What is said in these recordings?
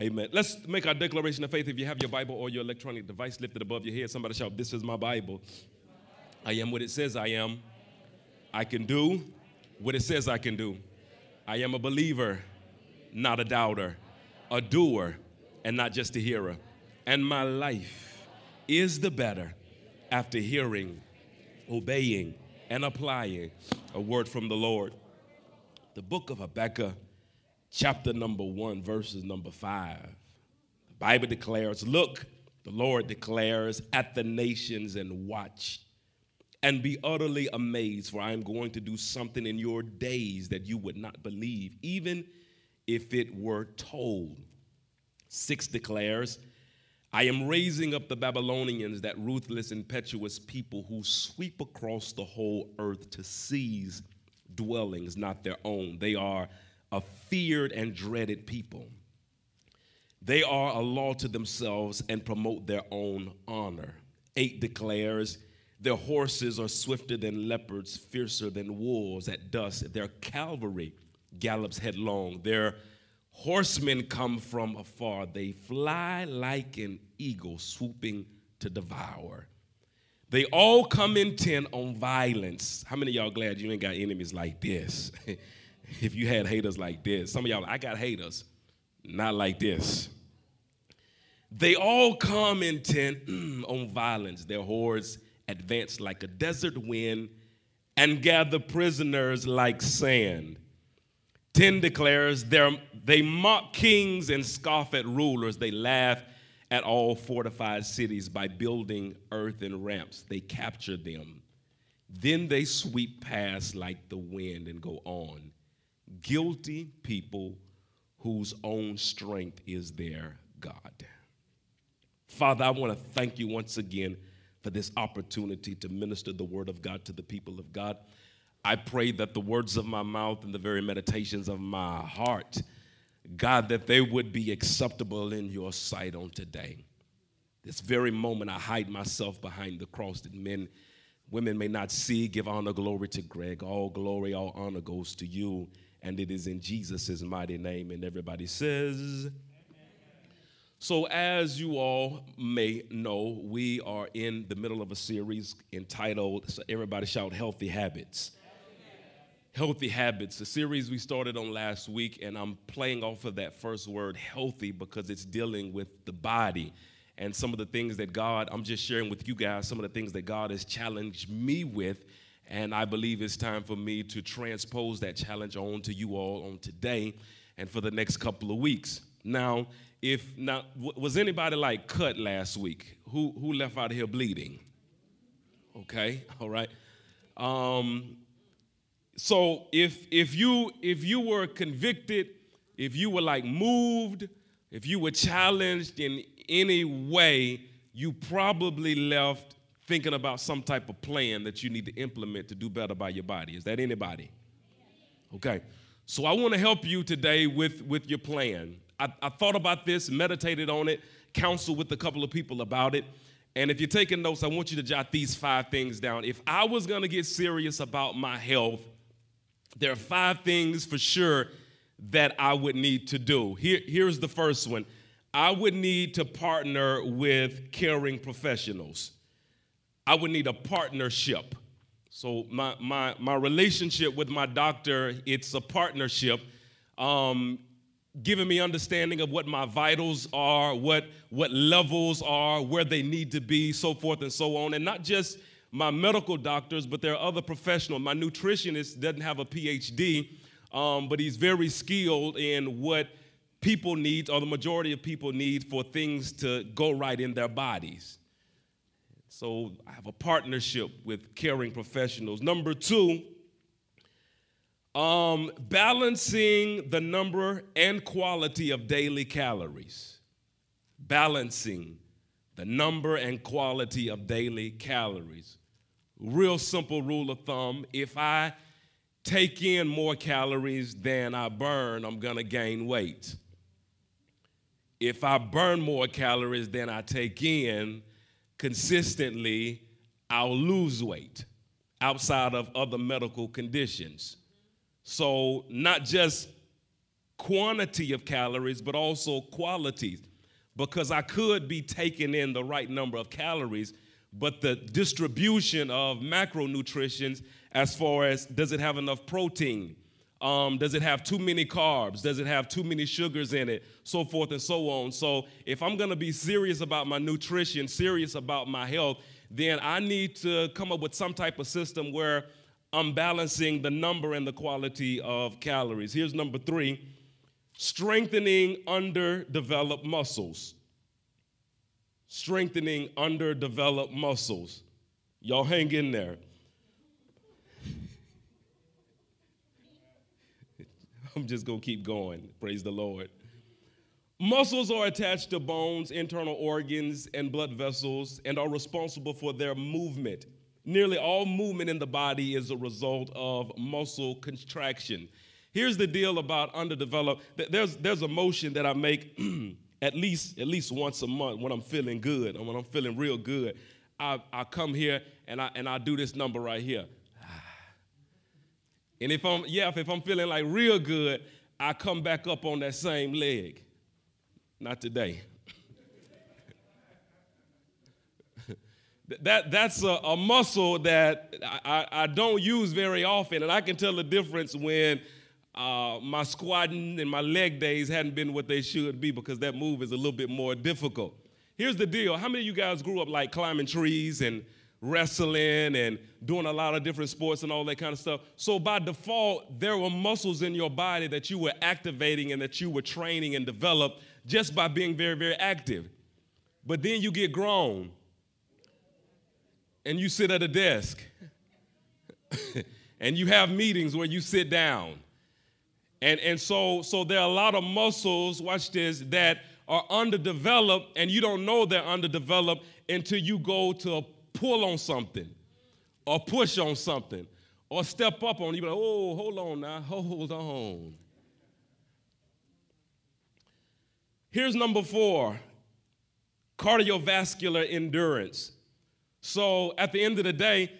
Amen. Let's make our declaration of faith. If you have your Bible or your electronic device lifted above your head, somebody shout, This is my Bible. I am what it says I am. I can do what it says I can do. I am a believer, not a doubter, a doer, and not just a hearer. And my life is the better after hearing, obeying, and applying a word from the Lord. The book of Habakkuk, chapter number one, verses number five. The Bible declares, Look, the Lord declares, at the nations and watch and be utterly amazed, for I am going to do something in your days that you would not believe, even if it were told. Six declares, I am raising up the Babylonians, that ruthless, impetuous people who sweep across the whole earth to seize dwellings not their own. They are a feared and dreaded people. They are a law to themselves and promote their own honor. Eight declares, Their horses are swifter than leopards, fiercer than wolves at dusk. Their cavalry gallops headlong. Their horsemen come from afar. They fly like an eagle swooping to devour. They all come intent on violence. How many y'all glad you ain't got enemies like this? if you had haters like this, some of y'all, I got haters, not like this. They all come intent mm, on violence. Their hordes advance like a desert wind and gather prisoners like sand. 10 declares they mock kings and scoff at rulers. They laugh at all fortified cities by building earthen ramps. They capture them. Then they sweep past like the wind and go on. Guilty people whose own strength is their God. Father, I want to thank you once again for this opportunity to minister the word of God to the people of God. I pray that the words of my mouth and the very meditations of my heart God, that they would be acceptable in your sight on today. This very moment, I hide myself behind the cross that men, women may not see. Give honor, glory to Greg. All glory, all honor goes to you. And it is in Jesus' mighty name. And everybody says, so, as you all may know, we are in the middle of a series entitled, so everybody shout, Healthy Habits. Healthy Habits, a series we started on last week, and I'm playing off of that first word, healthy, because it's dealing with the body and some of the things that God, I'm just sharing with you guys some of the things that God has challenged me with. And I believe it's time for me to transpose that challenge on to you all on today and for the next couple of weeks. Now, if now was anybody like cut last week? Who who left out of here bleeding? Okay, all right. Um, so if if you if you were convicted, if you were like moved, if you were challenged in any way, you probably left thinking about some type of plan that you need to implement to do better by your body. Is that anybody? Okay. So I want to help you today with, with your plan. I, I thought about this, meditated on it, counseled with a couple of people about it. And if you're taking notes, I want you to jot these five things down. If I was going to get serious about my health, there are five things for sure that I would need to do. Here, here's the first one I would need to partner with caring professionals. I would need a partnership. So my my my relationship with my doctor, it's a partnership, um, giving me understanding of what my vitals are, what what levels are, where they need to be, so forth and so on, and not just my medical doctors, but there are other professionals. My nutritionist doesn't have a PhD, um, but he's very skilled in what people need, or the majority of people need, for things to go right in their bodies. So I have a partnership with caring professionals. Number two, um, balancing the number and quality of daily calories. Balancing the number and quality of daily calories. Real simple rule of thumb if I take in more calories than I burn, I'm gonna gain weight. If I burn more calories than I take in consistently, I'll lose weight outside of other medical conditions. So, not just quantity of calories, but also qualities. Because I could be taking in the right number of calories, but the distribution of macronutrients, as far as does it have enough protein? Um, does it have too many carbs? Does it have too many sugars in it? So forth and so on. So, if I'm gonna be serious about my nutrition, serious about my health, then I need to come up with some type of system where I'm balancing the number and the quality of calories. Here's number three strengthening underdeveloped muscles. Strengthening underdeveloped muscles. Y'all hang in there. I'm just going to keep going. Praise the Lord. Muscles are attached to bones, internal organs, and blood vessels and are responsible for their movement. Nearly all movement in the body is a result of muscle contraction. Here's the deal about underdeveloped. There's, there's a motion that I make at least at least once a month when I'm feeling good and when I'm feeling real good. I, I come here and I and I do this number right here. And if I'm yeah, if I'm feeling like real good, I come back up on that same leg. Not today. that, that's a, a muscle that I, I, don't use very often, and I can tell the difference when uh, my squatting and my leg days hadn't been what they should be because that move is a little bit more difficult. Here's the deal how many of you guys grew up like climbing trees and wrestling and doing a lot of different sports and all that kind of stuff. So by default, there were muscles in your body that you were activating and that you were training and developed just by being very, very active. But then you get grown and you sit at a desk and you have meetings where you sit down. And, and so, so there are a lot of muscles, watch this, that are underdeveloped, and you don't know they're underdeveloped until you go to pull on something or push on something or step up on you. Like, oh, hold on now, hold on. Here's number four cardiovascular endurance. So at the end of the day,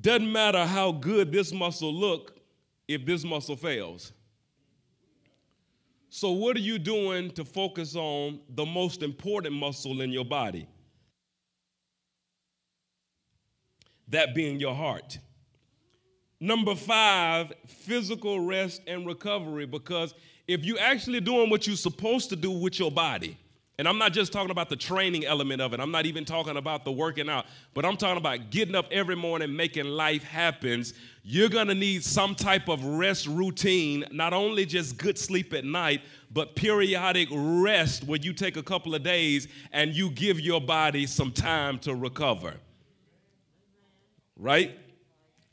doesn't matter how good this muscle look if this muscle fails. So what are you doing to focus on the most important muscle in your body? That being your heart. Number five, physical rest and recovery, because if you're actually doing what you're supposed to do with your body, and I'm not just talking about the training element of it. I'm not even talking about the working out, but I'm talking about getting up every morning, making life happen. You're gonna need some type of rest routine, not only just good sleep at night, but periodic rest where you take a couple of days and you give your body some time to recover. Right?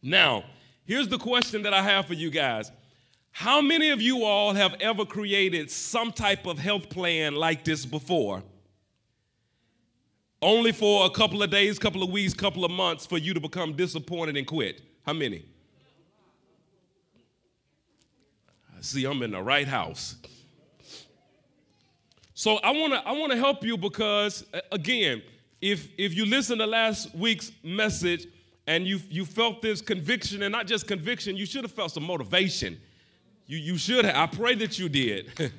Now, here's the question that I have for you guys how many of you all have ever created some type of health plan like this before? Only for a couple of days, couple of weeks, couple of months for you to become disappointed and quit. How many? I See, I'm in the right house. So I want to I want to help you because again, if if you listen to last week's message and you you felt this conviction and not just conviction, you should have felt some motivation you, you should have. I pray that you did.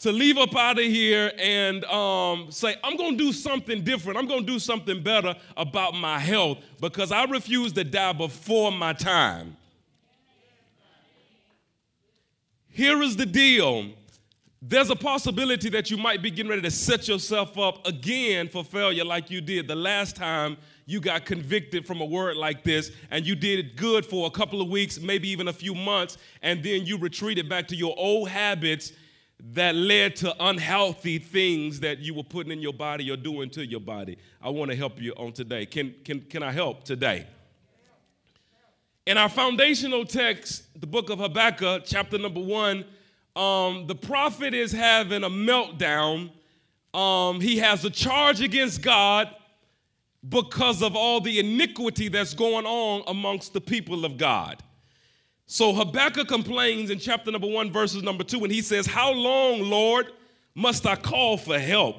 to leave up out of here and um, say, I'm going to do something different. I'm going to do something better about my health because I refuse to die before my time. Here is the deal there's a possibility that you might be getting ready to set yourself up again for failure like you did the last time you got convicted from a word like this and you did it good for a couple of weeks, maybe even a few months, and then you retreated back to your old habits that led to unhealthy things that you were putting in your body or doing to your body. I want to help you on today. Can, can, can I help today? In our foundational text, the book of Habakkuk, chapter number one, um, the prophet is having a meltdown. Um, he has a charge against God because of all the iniquity that's going on amongst the people of God. So Habakkuk complains in chapter number one, verses number two, and he says, How long, Lord, must I call for help?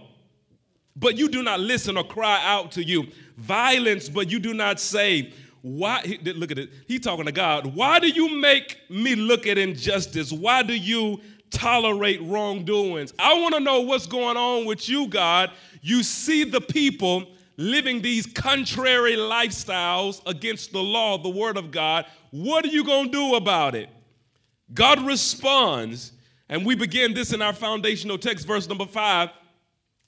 But you do not listen or cry out to you. Violence, but you do not say, Why? Look at it. He's talking to God. Why do you make me look at injustice? Why do you tolerate wrongdoings. I want to know what's going on with you, God. You see the people living these contrary lifestyles against the law, the word of God. What are you going to do about it? God responds, and we begin this in our foundational text, verse number five.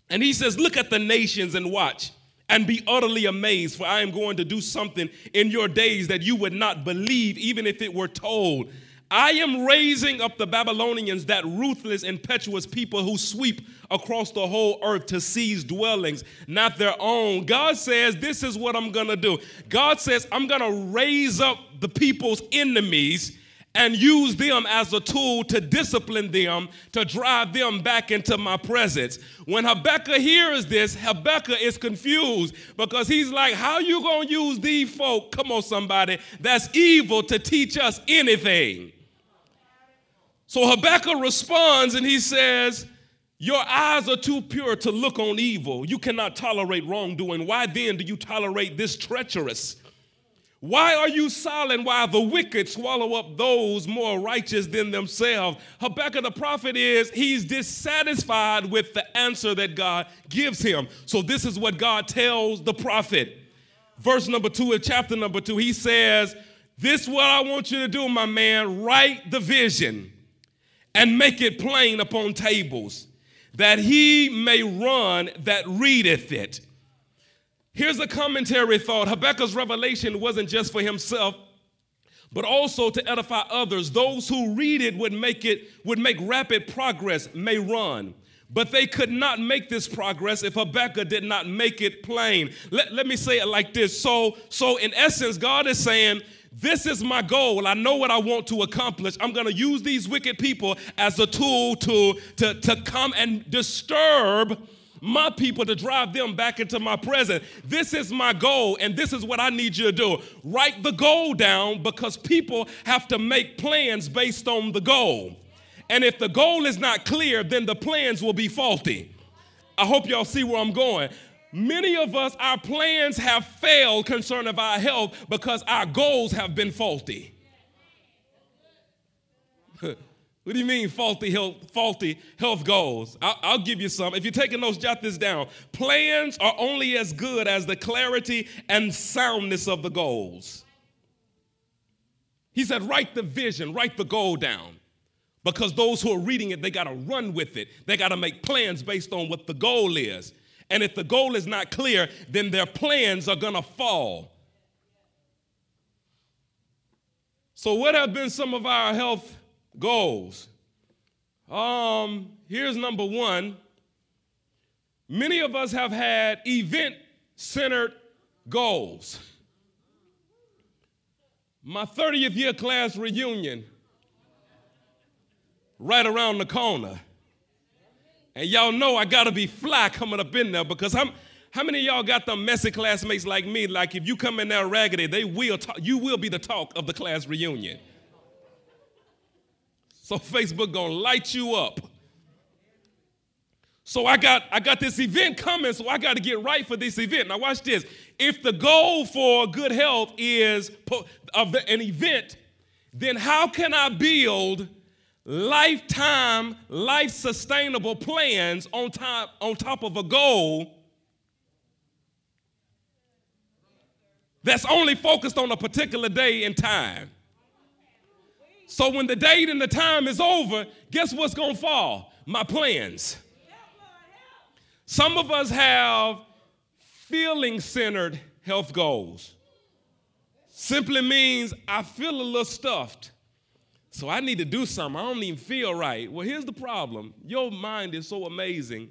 And he says, Look at the nations and watch and be utterly amazed, for I am going to do something in your days that you would not believe, even if it were told. I am raising up the Babylonians, that ruthless, impetuous people who sweep across the whole earth to seize dwellings, not their own. God says, This is what I'm gonna do. God says, I'm gonna raise up the people's enemies and use them as a tool to discipline them, to drive them back into my presence. When Habakkuk hears this, Habakkuk is confused because he's like, How you gonna use these folk, come on, somebody, that's evil to teach us anything? So Habakkuk responds and he says, Your eyes are too pure to look on evil. You cannot tolerate wrongdoing. Why then do you tolerate this treacherous? Why are you silent while the wicked swallow up those more righteous than themselves? Habakkuk the prophet is, he's dissatisfied with the answer that God gives him. So this is what God tells the prophet. Verse number two of chapter number two, he says, This is what I want you to do, my man. Write the vision and make it plain upon tables, that he may run that readeth it. Here's a commentary thought Habakkuk's revelation wasn't just for himself, but also to edify others. Those who read it would make it would make rapid progress, may run. But they could not make this progress if Habakkuk did not make it plain. Let, let me say it like this. So, so in essence, God is saying, this is my goal. I know what I want to accomplish. I'm going to use these wicked people as a tool to, to, to come and disturb my people to drive them back into my presence. This is my goal, and this is what I need you to do. Write the goal down because people have to make plans based on the goal. And if the goal is not clear, then the plans will be faulty. I hope y'all see where I'm going. Many of us, our plans have failed concerning our health because our goals have been faulty. What do you mean faulty health, faulty health goals? I'll, I'll give you some. If you're taking those, jot this down. Plans are only as good as the clarity and soundness of the goals. He said, write the vision, write the goal down. Because those who are reading it, they got to run with it. They got to make plans based on what the goal is. And if the goal is not clear, then their plans are going to fall. So, what have been some of our health goals? Um, here's number one. Many of us have had event centered goals. My 30th year class reunion, right around the corner. And y'all know I gotta be fly coming up in there because I'm, how many y'all got them messy classmates like me? Like if you come in there raggedy, they will talk, you will be the talk of the class reunion. So Facebook gonna light you up. So I got I got this event coming, so I got to get right for this event. Now watch this. If the goal for good health is of an event, then how can I build lifetime, life sustainable plans on top, on top of a goal that's only focused on a particular day and time. So when the date and the time is over, guess what's going to fall? My plans. Some of us have feeling centered health goals. Simply means I feel a little stuffed. So I need to do something. I don't even feel right. Well, here's the problem your mind is so amazing.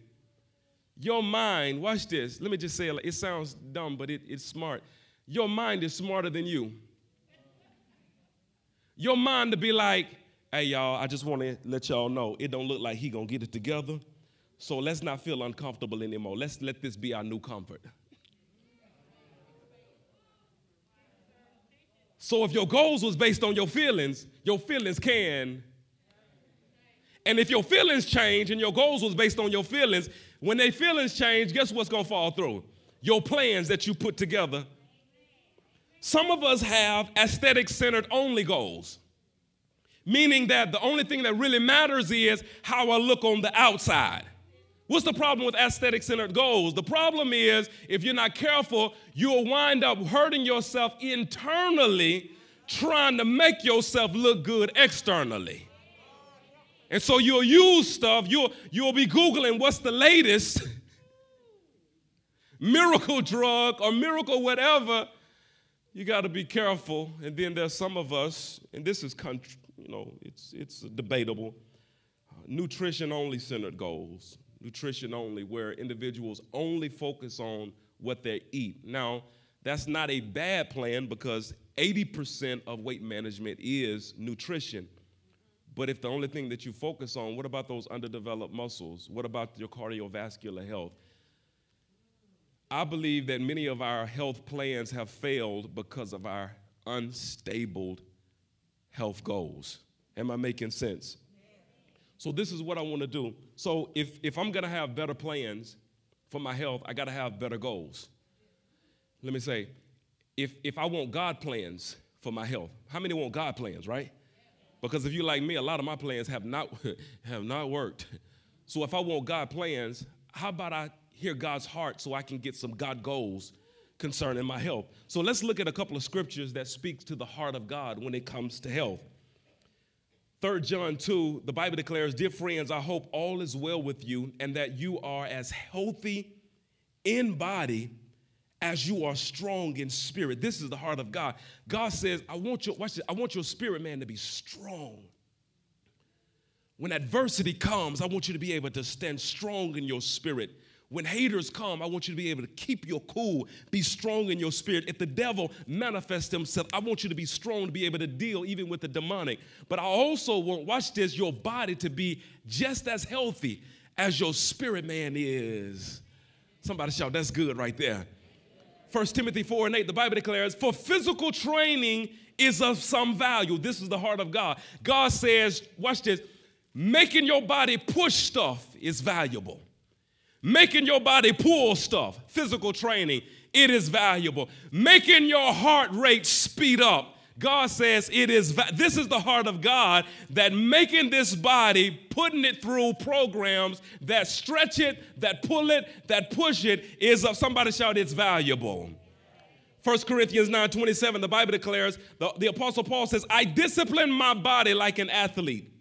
Your mind, watch this. Let me just say it, it sounds dumb, but it, it's smart. Your mind is smarter than you. Your mind to be like, hey y'all, I just want to let y'all know it don't look like he gonna get it together. So let's not feel uncomfortable anymore. Let's let this be our new comfort. So if your goals was based on your feelings, your feelings can. And if your feelings change and your goals was based on your feelings, when their feelings change, guess what's going to fall through? Your plans that you put together. Some of us have aesthetic centered only goals. meaning that the only thing that really matters is how I look on the outside. What's the problem with aesthetic centered goals? The problem is if you're not careful, you'll wind up hurting yourself internally trying to make yourself look good externally. And so you'll use stuff, you'll, you'll be Googling what's the latest miracle drug or miracle whatever. You got to be careful. And then there's some of us, and this is, country, you know, it's, it's debatable, uh, nutrition only centered goals nutrition only, where individuals only focus on what they eat. Now, that's not a bad plan because 80% of weight management is nutrition. But if the only thing that you focus on, what about those underdeveloped muscles? What about your cardiovascular health? I believe that many of our health plans have failed because of our unstable health goals. Am I making sense? So this is what I want to do. So if, if I'm going to have better plans for my health, I got to have better goals. Let me say, if, if I want God plans for my health, how many want God plans, right? Because if you're like me, a lot of my plans have not, have not worked. So if I want God plans, how about I hear God's heart so I can get some God goals concerning my health? So let's look at a couple of scriptures that speaks to the heart of God when it comes to health. 3 John 2, the Bible declares, Dear friends, I hope all is well with you and that you are as healthy in body as you are strong in spirit. This is the heart of God. God says, I want your, watch this, I want your spirit man to be strong. When adversity comes, I want you to be able to stand strong in your spirit when haters come, I want you to be able to keep your cool, be strong in your spirit. If the devil manifests himself, I want you to be strong to be able to deal even with the demonic. But I also want, watch this, your body to be just as healthy as your spirit man is. Somebody shout, that's good right there. 1 Timothy 4 and 8, the Bible declares, For physical training is of some value. This is the heart of God. God says, watch this, making your body push stuff is valuable. Making your body pull stuff, physical training, it is valuable. Making your heart rate speed up. God says it is, va- this is the heart of God that making this body, putting it through programs that stretch it, that pull it, that push it, is of somebody shout, it's valuable. 1 Corinthians 9 27, the Bible declares, the, the Apostle Paul says, I discipline my body like an athlete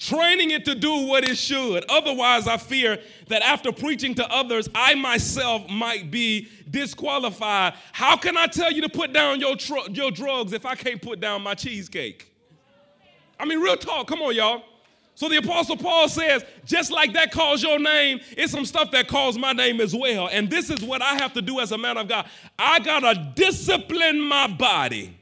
training it to do what it should. Otherwise, I fear that after preaching to others, I myself might be disqualified. How can I tell you to put down your, tr- your drugs if I can't put down my cheesecake? I mean, real talk. Come on, y'all. So the Apostle Paul says, just like that calls your name, it's some stuff that calls my name as well. And this is what I have to do as a man of God. I got to discipline my body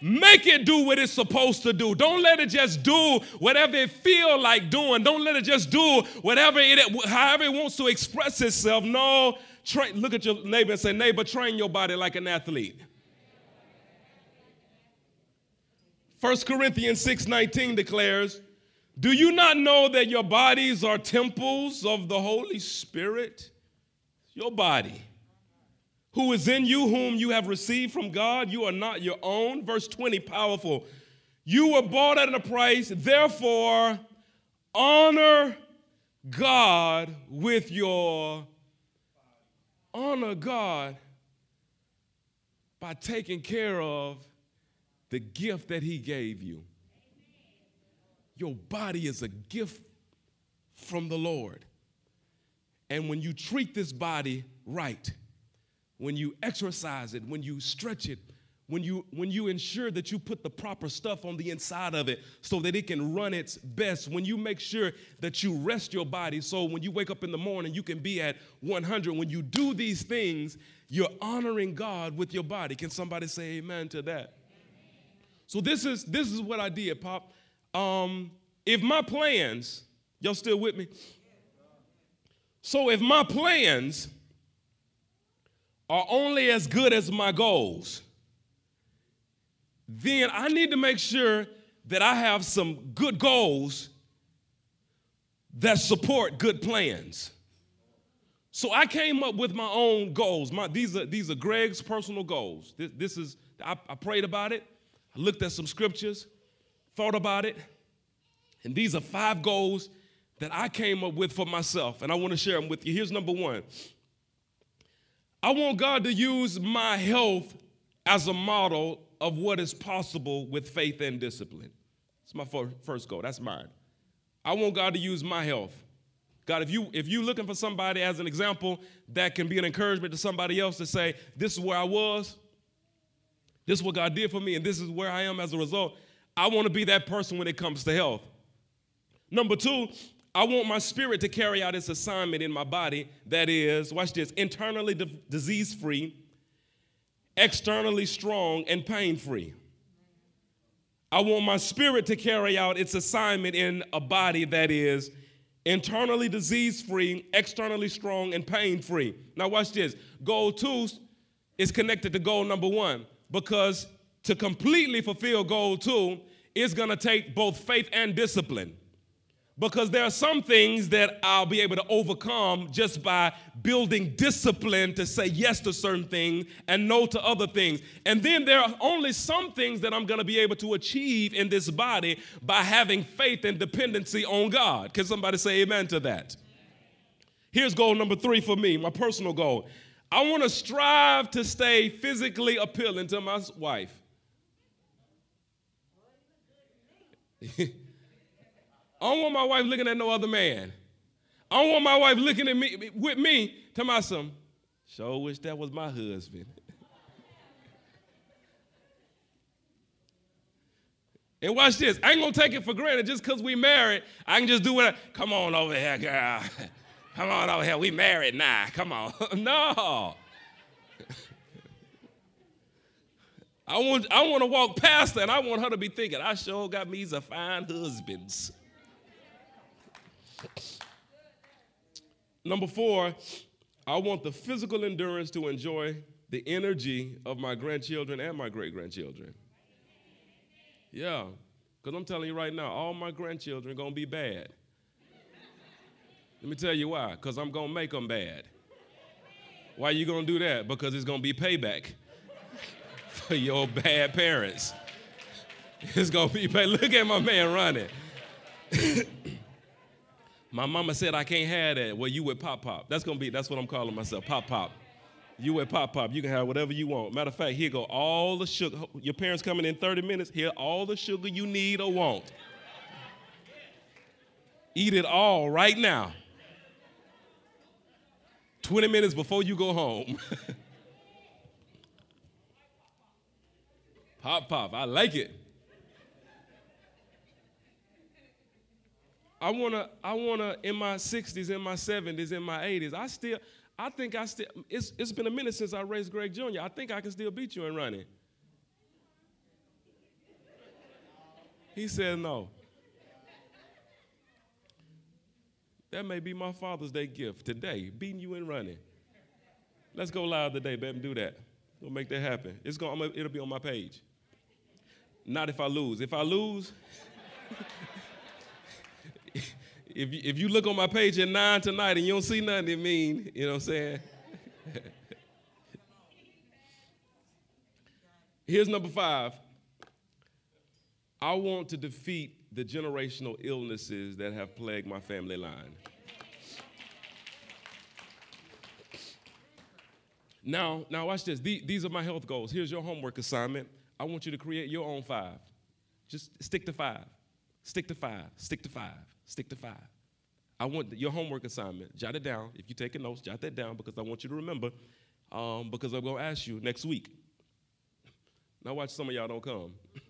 Make it do what it's supposed to do. Don't let it just do whatever it feel like doing. Don't let it just do whatever it, however it wants to express itself. No, train, look at your neighbor and say, neighbor, train your body like an athlete. 1 Corinthians 6:19 declares, "Do you not know that your bodies are temples of the Holy Spirit? Your body who is in you, whom you have received from God. You are not your own. Verse 20, powerful. You were bought at a price, therefore, honor God with your honor God by taking care of the gift that He gave you. Your body is a gift from the Lord. And when you treat this body right, when you exercise it, when you stretch it, when you when you ensure that you put the proper stuff on the inside of it so that it can run its best when you make sure that you rest your body so when you wake up in the morning you can be at 100 when you do these things you're honoring God with your body. Can somebody say amen to that? So this is this is what I did pop. Um, if my plans y'all still with me? So if my plans are only as good as my goals, then I need to make sure that I have some good goals that support good plans. So I came up with my own goals. My, these, are, these are Greg's personal goals. This, this is, I, I prayed about it. I looked at some scriptures. thought about it, and these are five goals that I came up with for myself, and I want to share them with you. Here's number one I want God to use my health as a model of what is possible with faith and discipline. It's my first goal. That's mine. I want God to use my health. God, if you if you're looking for somebody as an example that can be an encouragement to somebody else to say, this is where I was, this is what God did for me, and this is where I am as a result. I want to be that person when it comes to health. Number two, I want my spirit to carry out its assignment in my body that is, watch this, internally di- disease free, externally strong, and pain free. I want my spirit to carry out its assignment in a body that is internally disease free, externally strong, and pain free. Now, watch this. Goal two is connected to goal number one because to completely fulfill goal two is going to take both faith and discipline because there are some things that I'll be able to overcome just by building discipline to say yes to certain things and no to other things. And then there are only some things that I'm going to be able to achieve in this body by having faith and dependency on God. Can somebody say amen to that? Here's goal number three for me, my personal goal. I want to strive to stay physically appealing to my wife. I don't want my wife looking at no other man. I don't want my wife looking at me with me to my son. Sure wish that was my husband. and watch this. I ain't gonna take it for granted just because we married. I can just do what I, come on over here, girl. Come on over here. We married now. Come on. no. I want, I want to walk past her and I want her to be thinking, I sure got me a fine husbands. Number four, I want the physical endurance to enjoy the energy of my grandchildren and my great grandchildren. Yeah, because I'm telling you right now, all my grandchildren are going to be bad. Let me tell you why, because I'm going to make them bad. Why you going to do that? Because it's going to be payback for your bad parents. It's going to be pay. Look at my man running. My mama said I can't have that. Well, you with Pop Pop. That's gonna be, that's what I'm calling myself, Pop Pop. You with Pop Pop. You can have whatever you want. Matter of fact, here go all the sugar. Your parents coming in 30 minutes. Here, all the sugar you need or want. Eat it all right now. 20 minutes before you go home. pop, pop. I like it. I wanna, I wanna, in my 60s, in my 70s, in my 80s, I still, I think I still, it's, it's been a minute since I raced Greg Jr. I think I can still beat you in running. He said no. That may be my Father's Day gift today, beating you in running. Let's go live today, baby, do that. We'll make that happen. It's gonna, it'll be on my page. Not if I lose. If I lose, if you, if you look on my page at nine tonight and you don't see nothing, it mean, you know what I'm saying? Here's number five. I want to defeat the generational illnesses that have plagued my family line. Now, now watch this. These are my health goals. Here's your homework assignment. I want you to create your own five. Just stick to five. Stick to five. Stick to five stick to five. I want your homework assignment. Jot it down. If you're taking notes, jot that down because I want you to remember. Um, because I'm going to ask you next week. Now, watch some of y'all don't come.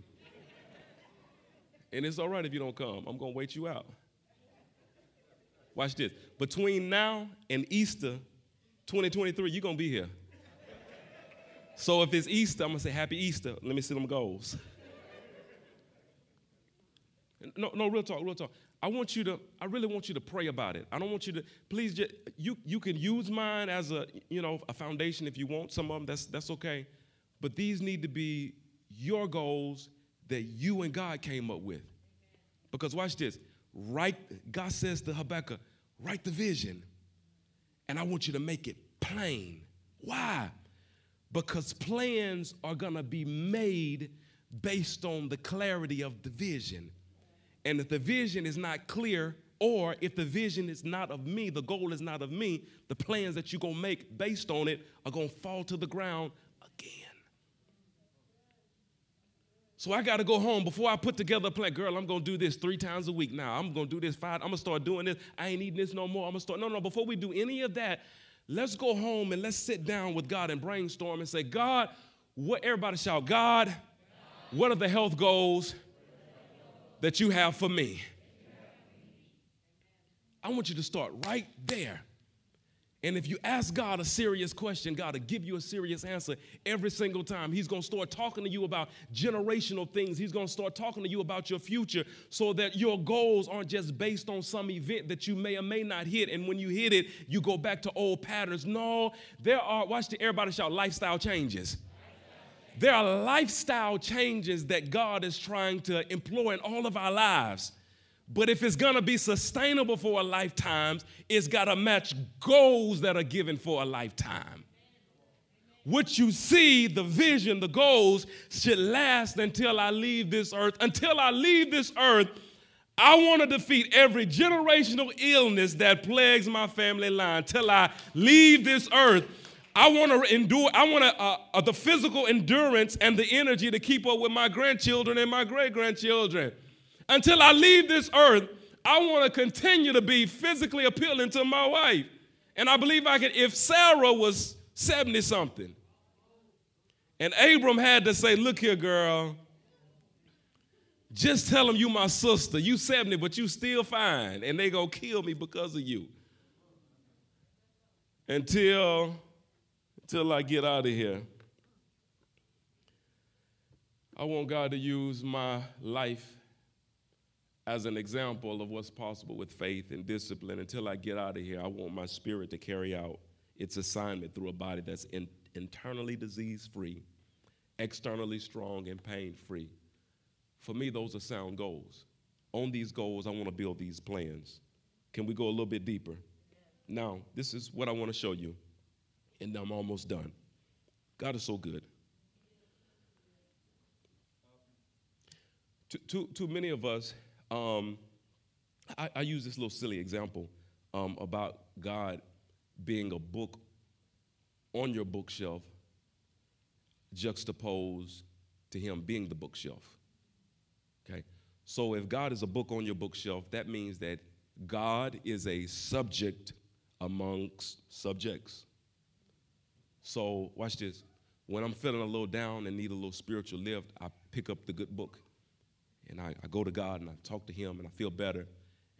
and it's all right if you don't come. I'm going to wait you out. Watch this. Between now and Easter 2023, you're going to be here. So if it's Easter, I'm going to say Happy Easter. Let me see them goals. No, no, real talk, real talk. I want you to, I really want you to pray about it. I don't want you to, please just, you, you can use mine as a, you know, a foundation if you want some of them, that's, that's okay. But these need to be your goals that you and God came up with. Because watch this, write, God says to Habakkuk, write the vision, and I want you to make it plain. Why? Because plans are gonna be made based on the clarity of the vision. And if the vision is not clear, or if the vision is not of me, the goal is not of me, the plans that you're gonna make based on it are gonna fall to the ground again. So I gotta go home before I put together a plan. Girl, I'm gonna do this three times a week now. I'm gonna do this five. I'm gonna start doing this. I ain't eating this no more. I'm gonna start. No, no, before we do any of that, let's go home and let's sit down with God and brainstorm and say, God, what everybody shout, God, what are the health goals that you have for me? I want you to start right there. And if you ask God a serious question, God will give you a serious answer every single time. He's going to start talking to you about generational things. He's going to start talking to you about your future so that your goals aren't just based on some event that you may or may not hit. And when you hit it, you go back to old patterns. No, there are, watch the everybody shout, lifestyle changes. There are lifestyle changes that God is trying to employ in all of our lives. But if it's gonna be sustainable for a lifetime, it's gotta match goals that are given for a lifetime. What you see, the vision, the goals should last until I leave this earth. Until I leave this earth, I want to defeat every generational illness that plagues my family line. Until I leave this earth, I want to endure, I want uh, uh, the physical endurance and the energy to keep up with my grandchildren and my great grandchildren. Until I leave this earth, I want to continue to be physically appealing to my wife. And I believe I could, if Sarah was 70 something, and Abram had to say, Look here, girl, just tell them you my sister. You 70, but you still fine, and they gonna kill me because of you. Until till I get out of here. I want God to use my life as an example of what's possible with faith and discipline. Until I get out of here, I want my spirit to carry out its assignment through a body that's in, internally disease free, externally strong, and pain free. For me, those are sound goals. On these goals, I want to build these plans. Can we go a little bit deeper? Now, this is what I want to show you and I'm almost done. God is so good. Too, too, too many of us, um, I, I, use this little silly example um, about God being a book on your bookshelf juxtaposed to Him being the bookshelf. Okay? So if God is a book on your bookshelf, that means that God is a subject amongst subjects. So, watch this. When I'm feeling a little down and need a little spiritual lift, I pick up the good book and I, I go to God and I talk to Him and I feel better.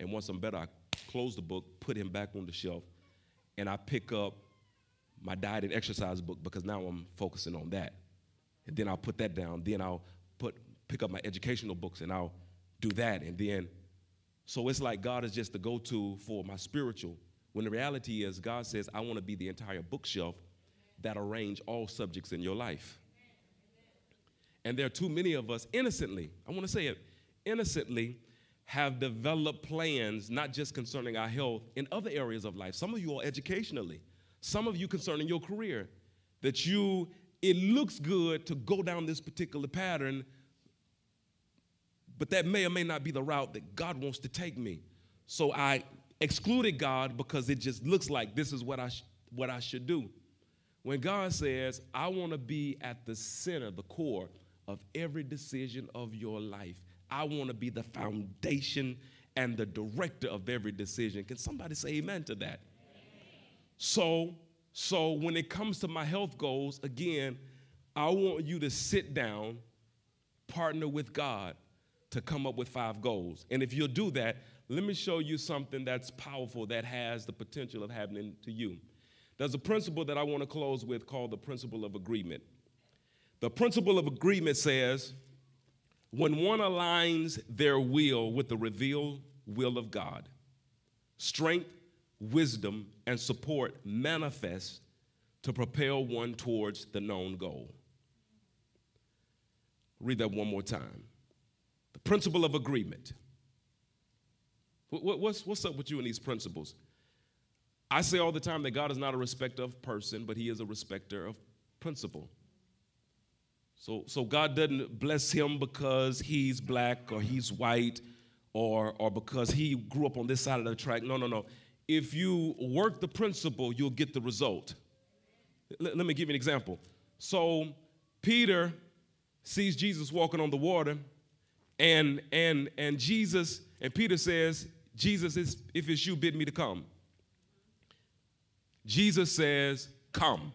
And once I'm better, I close the book, put Him back on the shelf, and I pick up my diet and exercise book because now I'm focusing on that. And then I'll put that down. Then I'll put pick up my educational books and I'll do that. And then, so it's like God is just the go-to for my spiritual. When the reality is, God says, I want to be the entire bookshelf that arrange all subjects in your life. And there are too many of us innocently, I want to say it, innocently have developed plans, not just concerning our health, in other areas of life. Some of you are educationally, some of you concerning your career, that you, it looks good to go down this particular pattern, but that may or may not be the route that God wants to take me. So I excluded God because it just looks like this is what I, sh- what I should do. When God says, I want to be at the center, the core of every decision of your life, I want to be the foundation and the director of every decision. Can somebody say amen to that? So, so when it comes to my health goals, again, I want you to sit down, partner with God to come up with five goals. And if you'll do that, let me show you something that's powerful that has the potential of happening to you. There's a principle that I want to close with called the principle of agreement. The principle of agreement says when one aligns their will with the revealed will of God, strength, wisdom, and support manifest to propel one towards the known goal. Read that one more time. The principle of agreement. What's, what's up with you and these principles? I say all the time that God is not a respecter of person, but He is a respecter of principle. So, so God doesn't bless him because he's black or he's white or, or because he grew up on this side of the track. No, no, no. If you work the principle, you'll get the result. L- let me give you an example. So Peter sees Jesus walking on the water, and and and Jesus and Peter says, Jesus, if it's you, bid me to come. Jesus says, Come.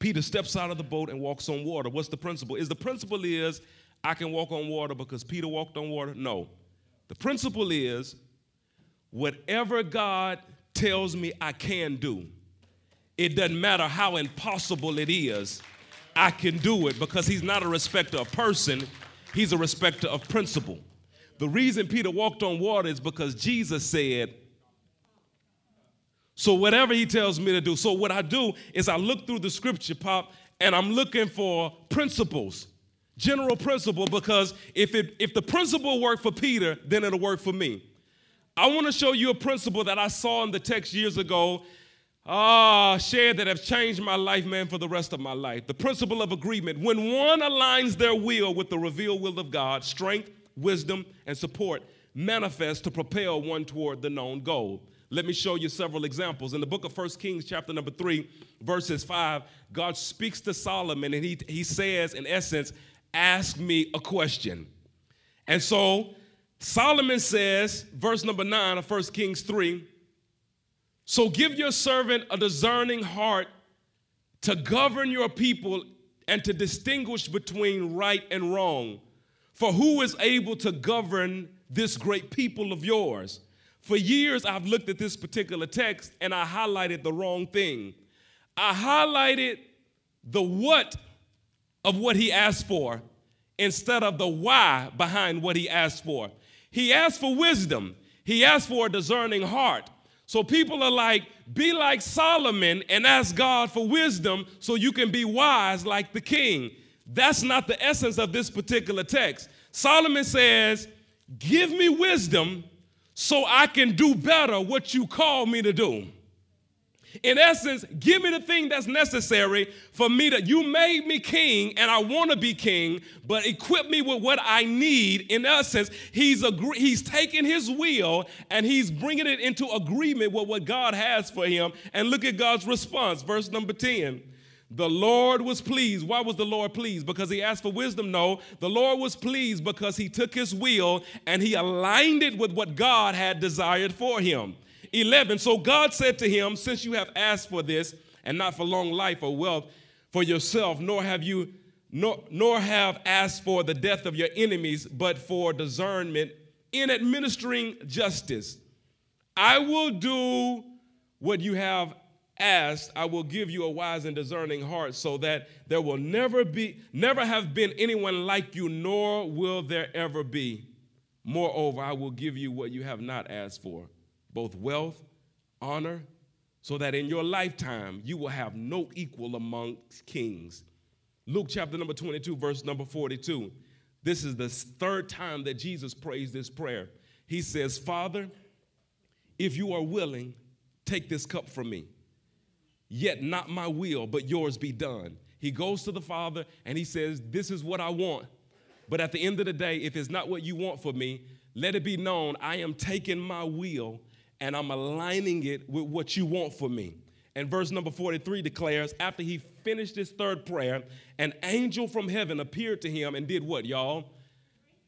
Peter steps out of the boat and walks on water. What's the principle? Is the principle is I can walk on water because Peter walked on water? No. The principle is whatever God tells me I can do, it doesn't matter how impossible it is, I can do it because he's not a respecter of person, he's a respecter of principle. The reason Peter walked on water is because Jesus said, so whatever he tells me to do. So what I do is I look through the scripture pop and I'm looking for principles, general principle, because if it if the principle worked for Peter, then it'll work for me. I want to show you a principle that I saw in the text years ago. Ah, shared that have changed my life, man, for the rest of my life. The principle of agreement. When one aligns their will with the revealed will of God, strength, wisdom, and support manifest to propel one toward the known goal. Let me show you several examples. In the book of 1 Kings, chapter number 3, verses 5, God speaks to Solomon and he, he says, in essence, Ask me a question. And so Solomon says, verse number 9 of 1 Kings 3, So give your servant a discerning heart to govern your people and to distinguish between right and wrong. For who is able to govern this great people of yours? For years, I've looked at this particular text and I highlighted the wrong thing. I highlighted the what of what he asked for instead of the why behind what he asked for. He asked for wisdom, he asked for a discerning heart. So people are like, be like Solomon and ask God for wisdom so you can be wise like the king. That's not the essence of this particular text. Solomon says, Give me wisdom so I can do better what you call me to do. In essence, give me the thing that's necessary for me to. You made me king, and I want to be king, but equip me with what I need. In essence, he's agree, he's taking his will and he's bringing it into agreement with what God has for him. And look at God's response, verse number ten. The Lord was pleased. Why was the Lord pleased? Because he asked for wisdom? No. The Lord was pleased because he took his will and he aligned it with what God had desired for him. 11. So God said to him, Since you have asked for this, and not for long life or wealth for yourself, nor have you nor, nor have asked for the death of your enemies, but for discernment in administering justice. I will do what you have asked, I will give you a wise and discerning heart, so that there will never be, never have been anyone like you, nor will there ever be. Moreover, I will give you what you have not asked for, both wealth, honor, so that in your lifetime you will have no equal amongst kings. Luke chapter number 22, verse number 42. This is the third time that Jesus prays this prayer. He says, Father, if you are willing, take this cup from me. Yet not my will, but yours be done. He goes to the Father and he says, This is what I want. But at the end of the day, if it's not what you want for me, let it be known I am taking my will and I'm aligning it with what you want for me. And verse number 43 declares, after he finished his third prayer, an angel from heaven appeared to him and did what, y'all?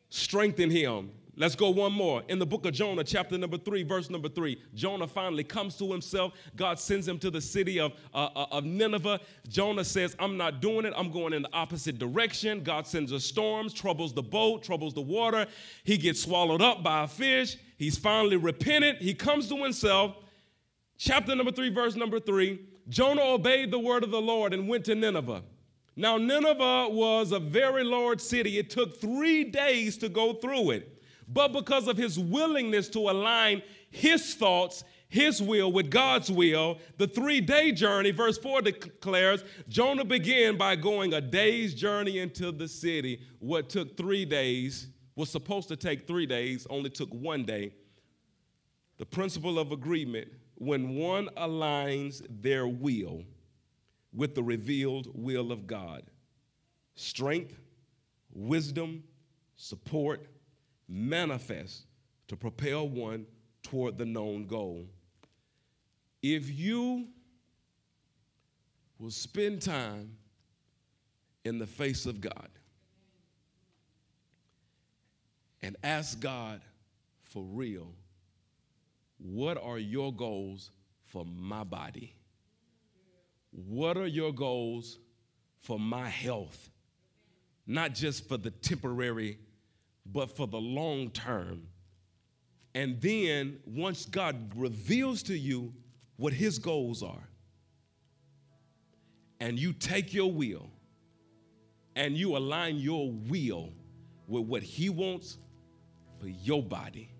Strengthen him. Let's go one more. In the book of Jonah, chapter number three, verse number three, Jonah finally comes to himself. God sends him to the city of, uh, uh, of Nineveh. Jonah says, I'm not doing it. I'm going in the opposite direction. God sends a storm, troubles the boat, troubles the water. He gets swallowed up by a fish. He's finally repentant. He comes to himself. Chapter number three, verse number three Jonah obeyed the word of the Lord and went to Nineveh. Now, Nineveh was a very large city. It took three days to go through it. But because of his willingness to align his thoughts, his will with God's will, the three day journey, verse 4 declares Jonah began by going a day's journey into the city. What took three days was supposed to take three days, only took one day. The principle of agreement when one aligns their will with the revealed will of God, strength, wisdom, support manifest to propel one toward the known goal. If you will spend time in the face of God and ask God for real, what are your goals for my body? What are your goals for my health? Not just for the temporary, but for the long term. And then once God reveals to you what his goals are, and you take your will and you align your will with what he wants for your body,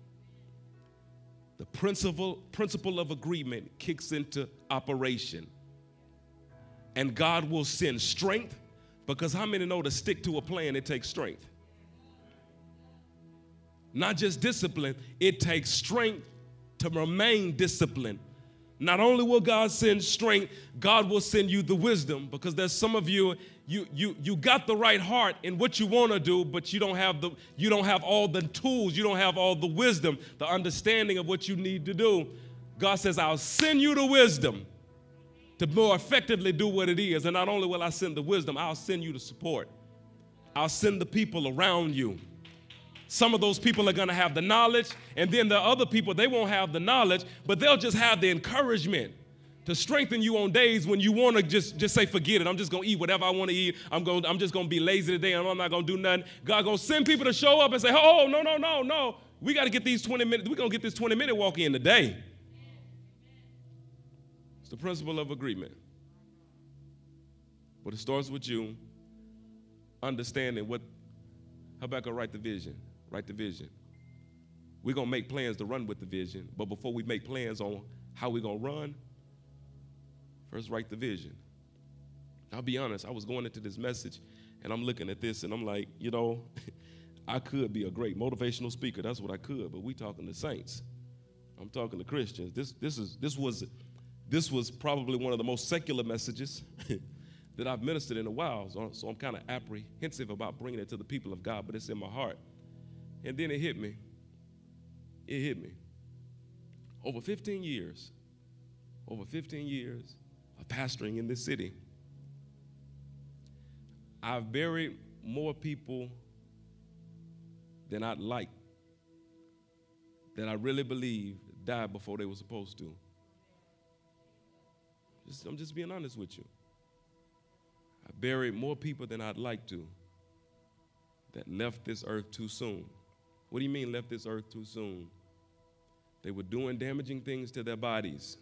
the principle, principle of agreement kicks into operation. And God will send strength because how many know to stick to a plan, it takes strength? Not just discipline, it takes strength to remain disciplined. Not only will God send strength, God will send you the wisdom because there's some of you you you you got the right heart in what you want to do, but you don't have the you don't have all the tools, you don't have all the wisdom, the understanding of what you need to do. God says, "I'll send you the wisdom to more effectively do what it is. And not only will I send the wisdom, I'll send you the support. I'll send the people around you. Some of those people are going to have the knowledge, and then the other people, they won't have the knowledge, but they'll just have the encouragement to strengthen you on days when you want to just, just say, forget it. I'm just going to eat whatever I want to eat. I'm, going, I'm just going to be lazy today, I'm not going to do nothing. God going to send people to show up and say, oh, no, no, no, no. We got to get these 20 minutes. We're going to get this 20 minute walk in today It's the principle of agreement. But it starts with you understanding what, Habakkuk write the vision? Write the vision. We're going to make plans to run with the vision, but before we make plans on how we're going to run, first write the vision. I'll be honest, I was going into this message and I'm looking at this and I'm like, you know, I could be a great motivational speaker. That's what I could, but we talking to saints. I'm talking to Christians. This, this, is, this was this was probably one of the most secular messages that I've ministered in a while. So, so I'm kind of apprehensive about bringing it to the people of God, but it's in my heart. And then it hit me. It hit me. Over 15 years, over 15 years of pastoring in this city, I've buried more people than I'd like, that I really believe died before they were supposed to. Just, I'm just being honest with you. I buried more people than I'd like to that left this earth too soon. What do you mean, left this earth too soon? They were doing damaging things to their bodies,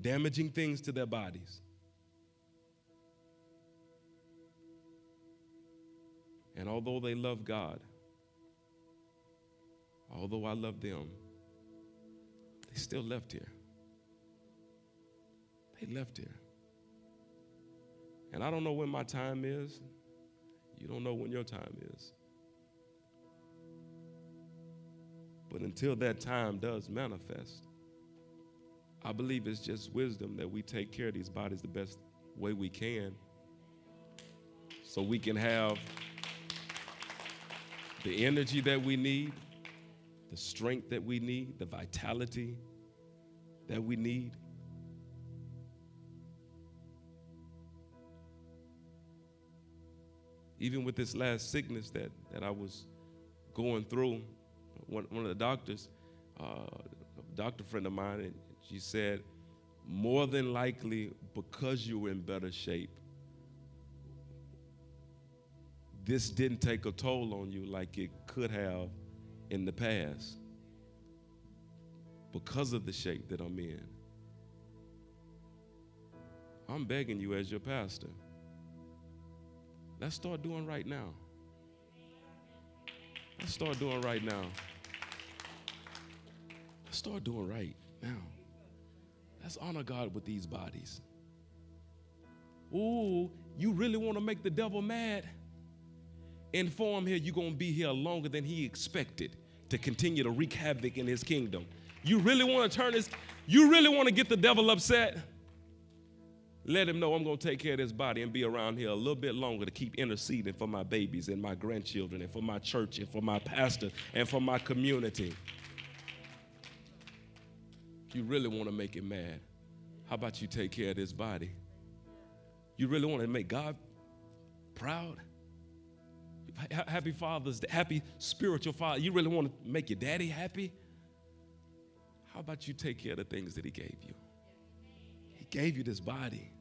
damaging things to their bodies. And although they love God, although I love them, they still left here. They left here. And I don't know when my time is. You don't know when your time is. But until that time does manifest, I believe it's just wisdom that we take care of these bodies the best way we can so we can have the energy that we need, the strength that we need, the vitality that we need. even with this last sickness that, that I was going through, one, one of the doctors, uh, a doctor friend of mine, and she said, more than likely, because you were in better shape, this didn't take a toll on you like it could have in the past because of the shape that I'm in. I'm begging you as your pastor Let's start doing right now. Let's start doing right now. Start doing right now. Let's honor God with these bodies. Ooh, you really want to make the devil mad? Inform him you're going to be here longer than he expected to continue to wreak havoc in his kingdom. You really want to turn this, you really want to get the devil upset? Let him know I'm going to take care of this body and be around here a little bit longer to keep interceding for my babies and my grandchildren and for my church and for my pastor and for my community. You really want to make it mad. How about you take care of this body? You really want to make God proud? Happy Father's Day, happy spiritual father. You really want to make your daddy happy? How about you take care of the things that He gave you? He gave you this body.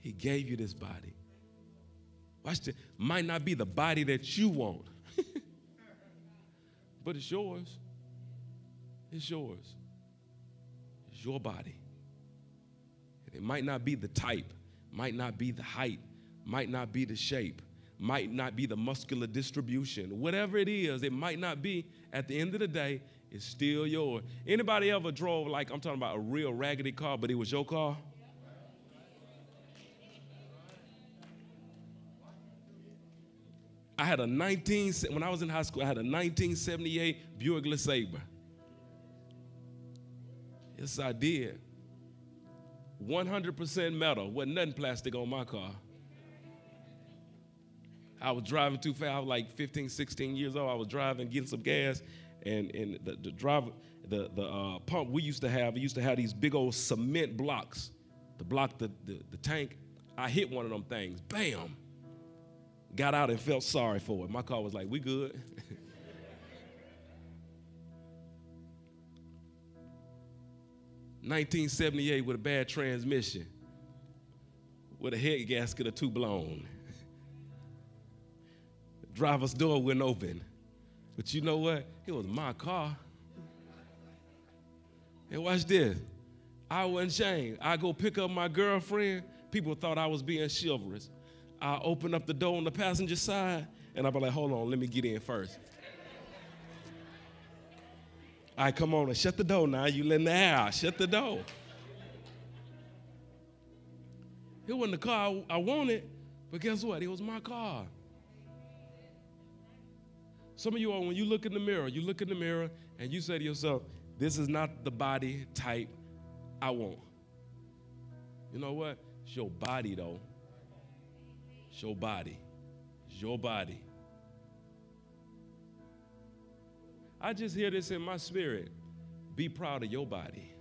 He gave you this body. Watch this. Might not be the body that you want, but it's yours. It's yours. Your body. It might not be the type, might not be the height, might not be the shape, might not be the muscular distribution. Whatever it is, it might not be. At the end of the day, it's still yours. Anybody ever drove like I'm talking about a real raggedy car, but it was your car? I had a 19 when I was in high school. I had a 1978 Buick LeSabre. Yes, I did. 100% metal. Wasn't nothing plastic on my car. I was driving too fast. I was like 15, 16 years old. I was driving, getting some gas, and, and the, the driver, the, the uh, pump we used to have, we used to have these big old cement blocks to block the, the, the tank. I hit one of them things. Bam! Got out and felt sorry for it. My car was like, we good. 1978 with a bad transmission, with a head gasket or two blown. driver's door wouldn't open. But you know what? It was my car. And watch this. I wasn't ashamed. I go pick up my girlfriend. People thought I was being chivalrous. I open up the door on the passenger side, and I'll be like, hold on, let me get in first. Right, come on and shut the door now. You letting the air out. Shut the door. It wasn't the car I wanted, but guess what? It was my car. Some of you all, when you look in the mirror, you look in the mirror and you say to yourself, This is not the body type I want. You know what? It's your body, though. It's your body. It's your body. I just hear this in my spirit. Be proud of your body.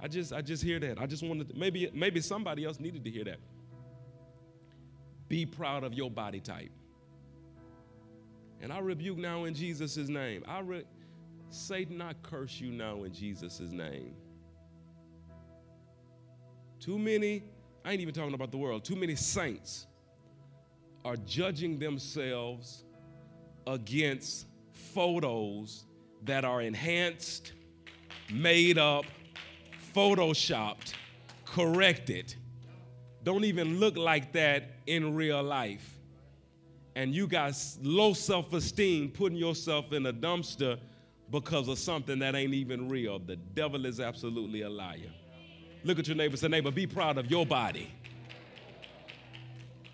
I just I just hear that. I just wanted to, maybe maybe somebody else needed to hear that. Be proud of your body type. And I rebuke now in Jesus' name. I re- Satan, I curse you now in Jesus' name. Too many, I ain't even talking about the world, too many saints are judging themselves against photos that are enhanced, made up, photoshopped, corrected, don't even look like that in real life. And you got low self esteem putting yourself in a dumpster because of something that ain't even real. The devil is absolutely a liar. Look at your neighbor say, neighbor, be proud of your body.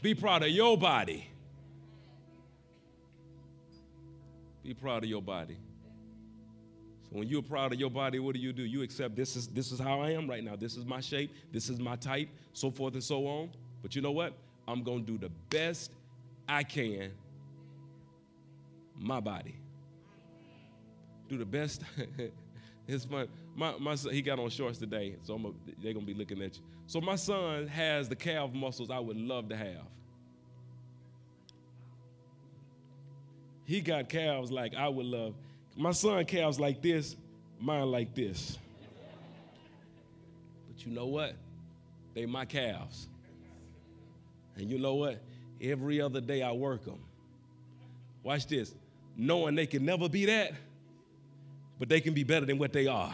Be proud of your body. Be proud of your body. So when you're proud of your body, what do you do? You accept this is this is how I am right now. This is my shape. This is my type. So forth and so on. But you know what? I'm gonna do the best I can. My body. Do the best. it's fun. My, my son, he got on shorts today, so a, they're gonna be looking at you. So my son has the calf muscles I would love to have. He got calves like I would love. My son calves like this, mine like this. But you know what? They my calves. And you know what? Every other day I work them. Watch this. Knowing they can never be that, but they can be better than what they are.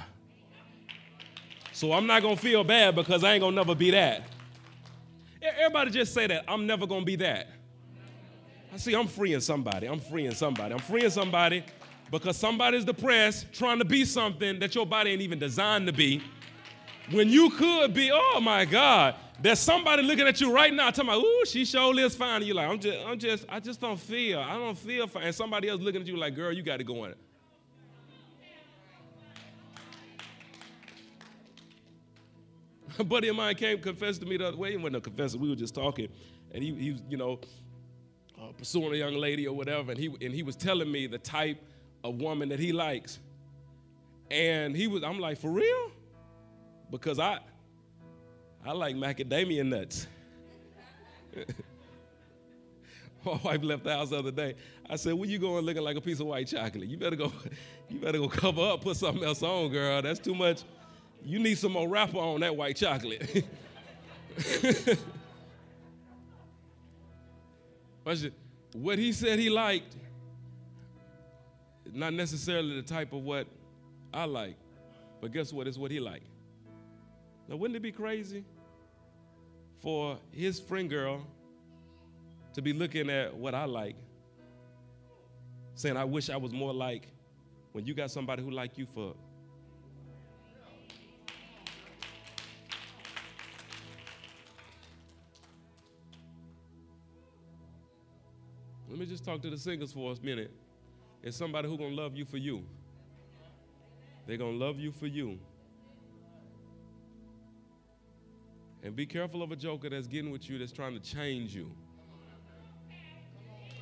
So I'm not gonna feel bad because I ain't gonna never be that. Everybody just say that. I'm never gonna be that. I see I'm freeing somebody. I'm freeing somebody. I'm freeing somebody because somebody's depressed trying to be something that your body ain't even designed to be. When you could be, oh my God, there's somebody looking at you right now talking about, ooh, she sure is fine. And you're like, I'm just, I'm just, I just don't feel. I don't feel fine. And somebody else looking at you like, girl, you got to go in it. a buddy of mine came confessed to me the other way. He wasn't a confessor. We were just talking, and he, he was, you know, pursuing a young lady or whatever, and he and he was telling me the type of woman that he likes, and he was. I'm like, for real? Because I, I like macadamia nuts. My wife left the house the other day. I said, "Where you going looking like a piece of white chocolate? You better go, you better go cover up, put something else on, girl. That's too much. You need some more wrapper on that white chocolate." what he said he liked, not necessarily the type of what I like, but guess what? It's what he liked. Now, wouldn't it be crazy for his friend girl to be looking at what I like, saying, I wish I was more like when you got somebody who like you for Let me just talk to the singles for a minute. It's somebody who's gonna love you for you. They're gonna love you for you. And be careful of a joker that's getting with you that's trying to change you.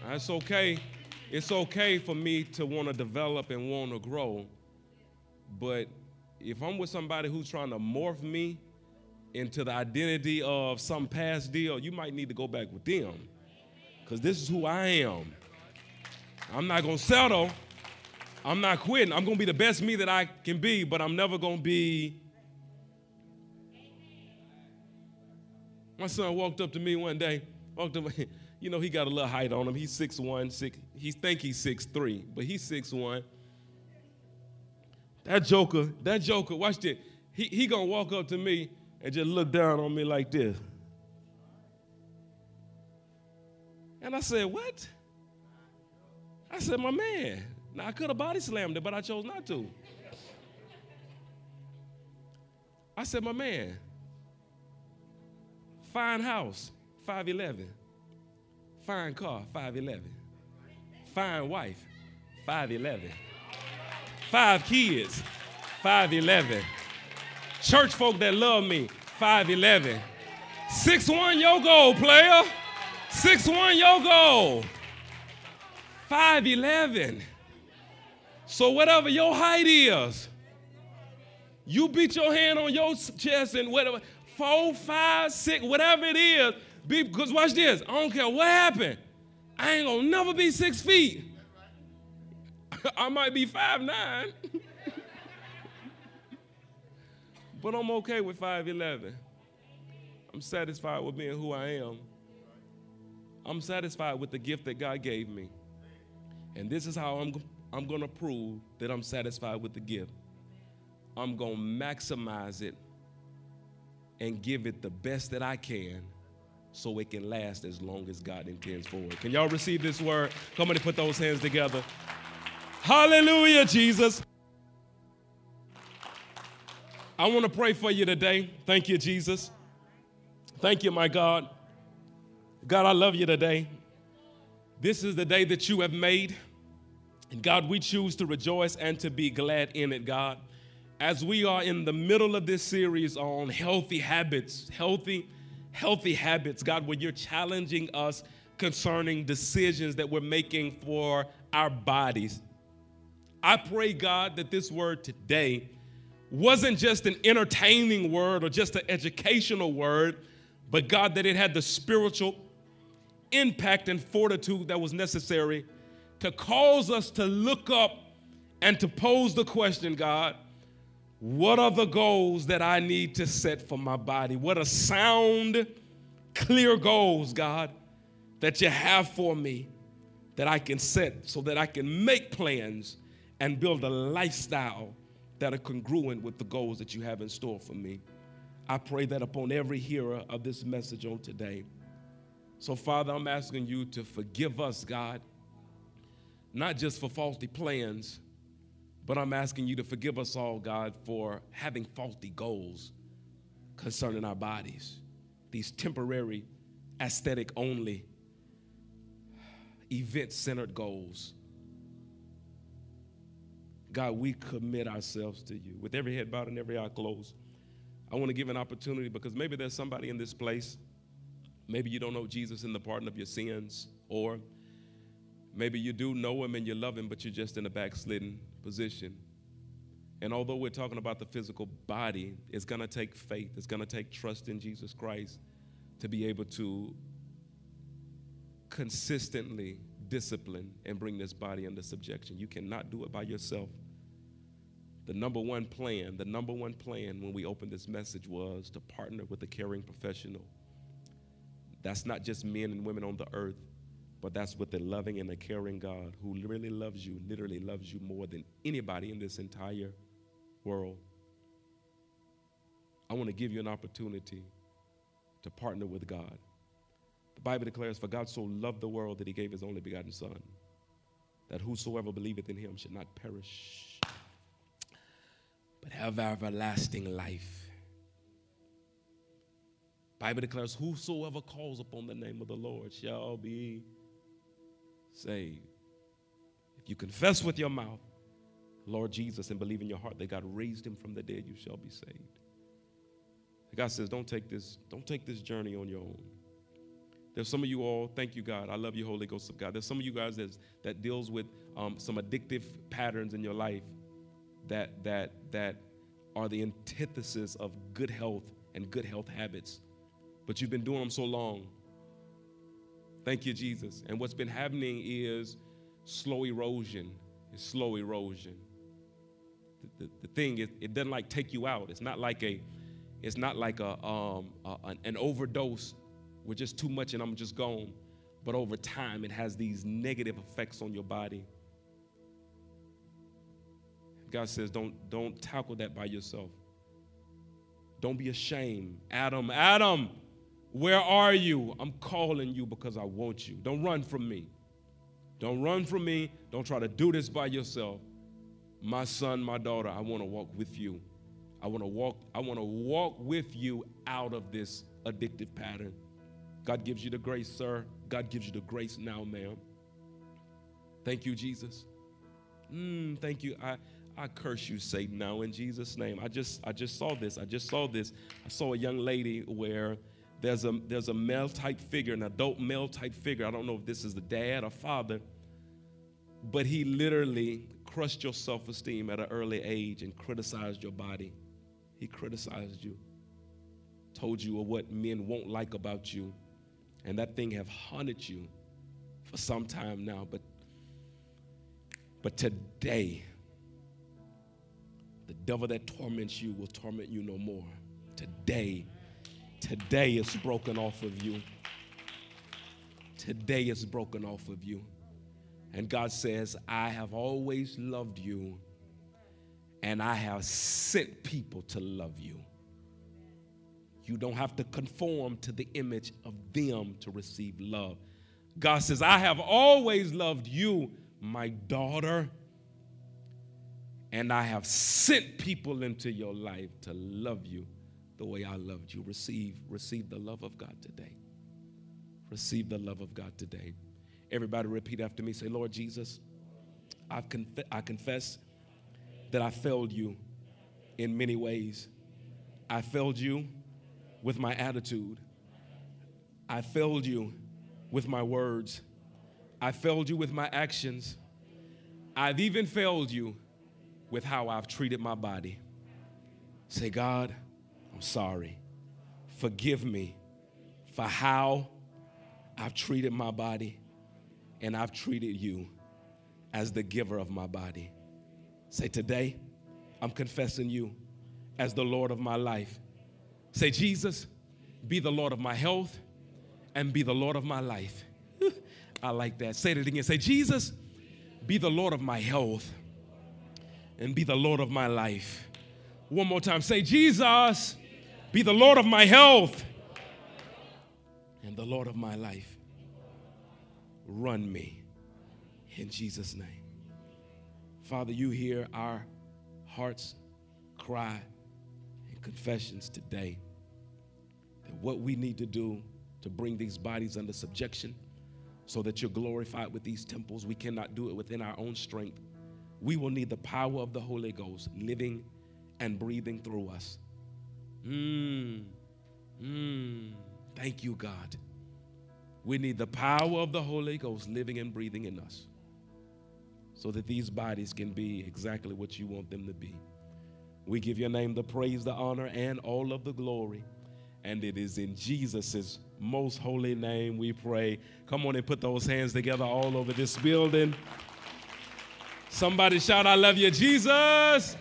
It's okay. It's okay for me to want to develop and want to grow. But if I'm with somebody who's trying to morph me into the identity of some past deal, you might need to go back with them because this is who I am. I'm not going to settle. I'm not quitting. I'm going to be the best me that I can be, but I'm never going to be. My son walked up to me one day, walked up, you know, he got a little height on him. He's 6'1, six, he think he's 6'3, but he's 6'1. That joker, that joker, watch this. He, he gonna walk up to me and just look down on me like this. And I said, What? I said, My man. Now, I could have body slammed it, but I chose not to. I said, My man, fine house, 5'11. Fine car, 5'11. Fine wife, 5'11. Five kids, 5'11. Church folk that love me, 5'11. 6'1 your goal, player. Six one, your goal. 5'11. So whatever your height is, you beat your hand on your chest and whatever, four, five, six, whatever it is, because watch this, I don't care what happened. I ain't gonna never be six feet. I might be five nine. but I'm okay with 5'11. I'm satisfied with being who I am. I'm satisfied with the gift that God gave me. And this is how I'm, I'm going to prove that I'm satisfied with the gift. I'm going to maximize it and give it the best that I can so it can last as long as God intends for it. Can y'all receive this word? Come on and put those hands together. Hallelujah, Jesus. I want to pray for you today. Thank you, Jesus. Thank you, my God. God, I love you today. This is the day that you have made. And God, we choose to rejoice and to be glad in it, God. As we are in the middle of this series on healthy habits, healthy, healthy habits, God, where you're challenging us concerning decisions that we're making for our bodies. I pray, God, that this word today wasn't just an entertaining word or just an educational word, but God, that it had the spiritual impact and fortitude that was necessary to cause us to look up and to pose the question, God, what are the goals that I need to set for my body? What are sound, clear goals, God, that you have for me that I can set so that I can make plans and build a lifestyle that are congruent with the goals that you have in store for me? I pray that upon every hearer of this message on today. So, Father, I'm asking you to forgive us, God, not just for faulty plans, but I'm asking you to forgive us all, God, for having faulty goals concerning our bodies. These temporary, aesthetic only, event centered goals. God, we commit ourselves to you. With every head bowed and every eye closed, I want to give an opportunity because maybe there's somebody in this place. Maybe you don't know Jesus in the pardon of your sins, or maybe you do know him and you love him, but you're just in a backslidden position. And although we're talking about the physical body, it's going to take faith, it's going to take trust in Jesus Christ to be able to consistently discipline and bring this body under subjection. You cannot do it by yourself. The number one plan, the number one plan when we opened this message was to partner with a caring professional. That's not just men and women on the earth, but that's with the loving and the caring God who really loves you, literally loves you more than anybody in this entire world. I want to give you an opportunity to partner with God. The Bible declares, For God so loved the world that he gave his only begotten Son, that whosoever believeth in him should not perish, but have everlasting life. Bible declares, Whosoever calls upon the name of the Lord shall be saved. If you confess with your mouth, Lord Jesus, and believe in your heart that God raised him from the dead, you shall be saved. God says, don't take this, don't take this journey on your own. There's some of you all, thank you, God. I love you, Holy Ghost of God. There's some of you guys that, that deals with um, some addictive patterns in your life that, that, that are the antithesis of good health and good health habits. But you've been doing them so long. Thank you, Jesus. And what's been happening is slow erosion. It's slow erosion. The, the, the thing is, it doesn't like take you out. It's not like a, it's not like a, um, a, an overdose with just too much and I'm just gone. But over time, it has these negative effects on your body. God says, don't, don't tackle that by yourself. Don't be ashamed. Adam, Adam, where are you? I'm calling you because I want you. Don't run from me. Don't run from me. Don't try to do this by yourself. My son, my daughter, I want to walk with you. I want to walk I want to walk with you out of this addictive pattern. God gives you the grace, sir. God gives you the grace now, ma'am. Thank you, Jesus. Mm, thank you. I, I curse you, Satan, now in Jesus' name. I just I just saw this. I just saw this. I saw a young lady where there's a there's a male type figure, an adult male type figure. I don't know if this is the dad or father, but he literally crushed your self-esteem at an early age and criticized your body. He criticized you, told you what men won't like about you, and that thing have haunted you for some time now. But but today, the devil that torments you will torment you no more. Today, today it's broken off of you. Today it's broken off of you. And God says, I have always loved you and I have sent people to love you. You don't have to conform to the image of them to receive love. God says, I have always loved you, my daughter, and I have sent people into your life to love you the way I loved you. Receive, receive the love of God today. Receive the love of God today. Everybody repeat after me. Say, Lord Jesus, I've conf- I confess that I failed you in many ways. I failed you with my attitude. I failed you with my words. I failed you with my actions. I've even failed you with how I've treated my body. Say, God, I'm sorry. Forgive me for how I've treated my body and I've treated you as the giver of my body. Say, today, I'm confessing you as the Lord of my life. Say, Jesus, be the Lord of my health and be the Lord of my life. I like that. Say it again. Say, Jesus, be the Lord of my health and be the Lord of my life. One more time. Say, Jesus, be the Lord of my health and the Lord of my life. Run me in Jesus' name. Father, you hear our hearts cry and confessions today that what we need to do to bring these bodies under subjection so that you're glorified with these temples, we cannot do it within our own strength. We will need the power of the Holy Ghost living and breathing through us. Mm. Mm. Thank you, God. We need the power of the Holy Ghost living and breathing in us so that these bodies can be exactly what you want them to be. We give your name the praise, the honor, and all of the glory. And it is in Jesus' most holy name we pray. Come on and put those hands together all over this building. Somebody shout, I love you, Jesus.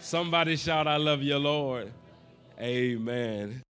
Somebody shout, I love you, Lord. Amen.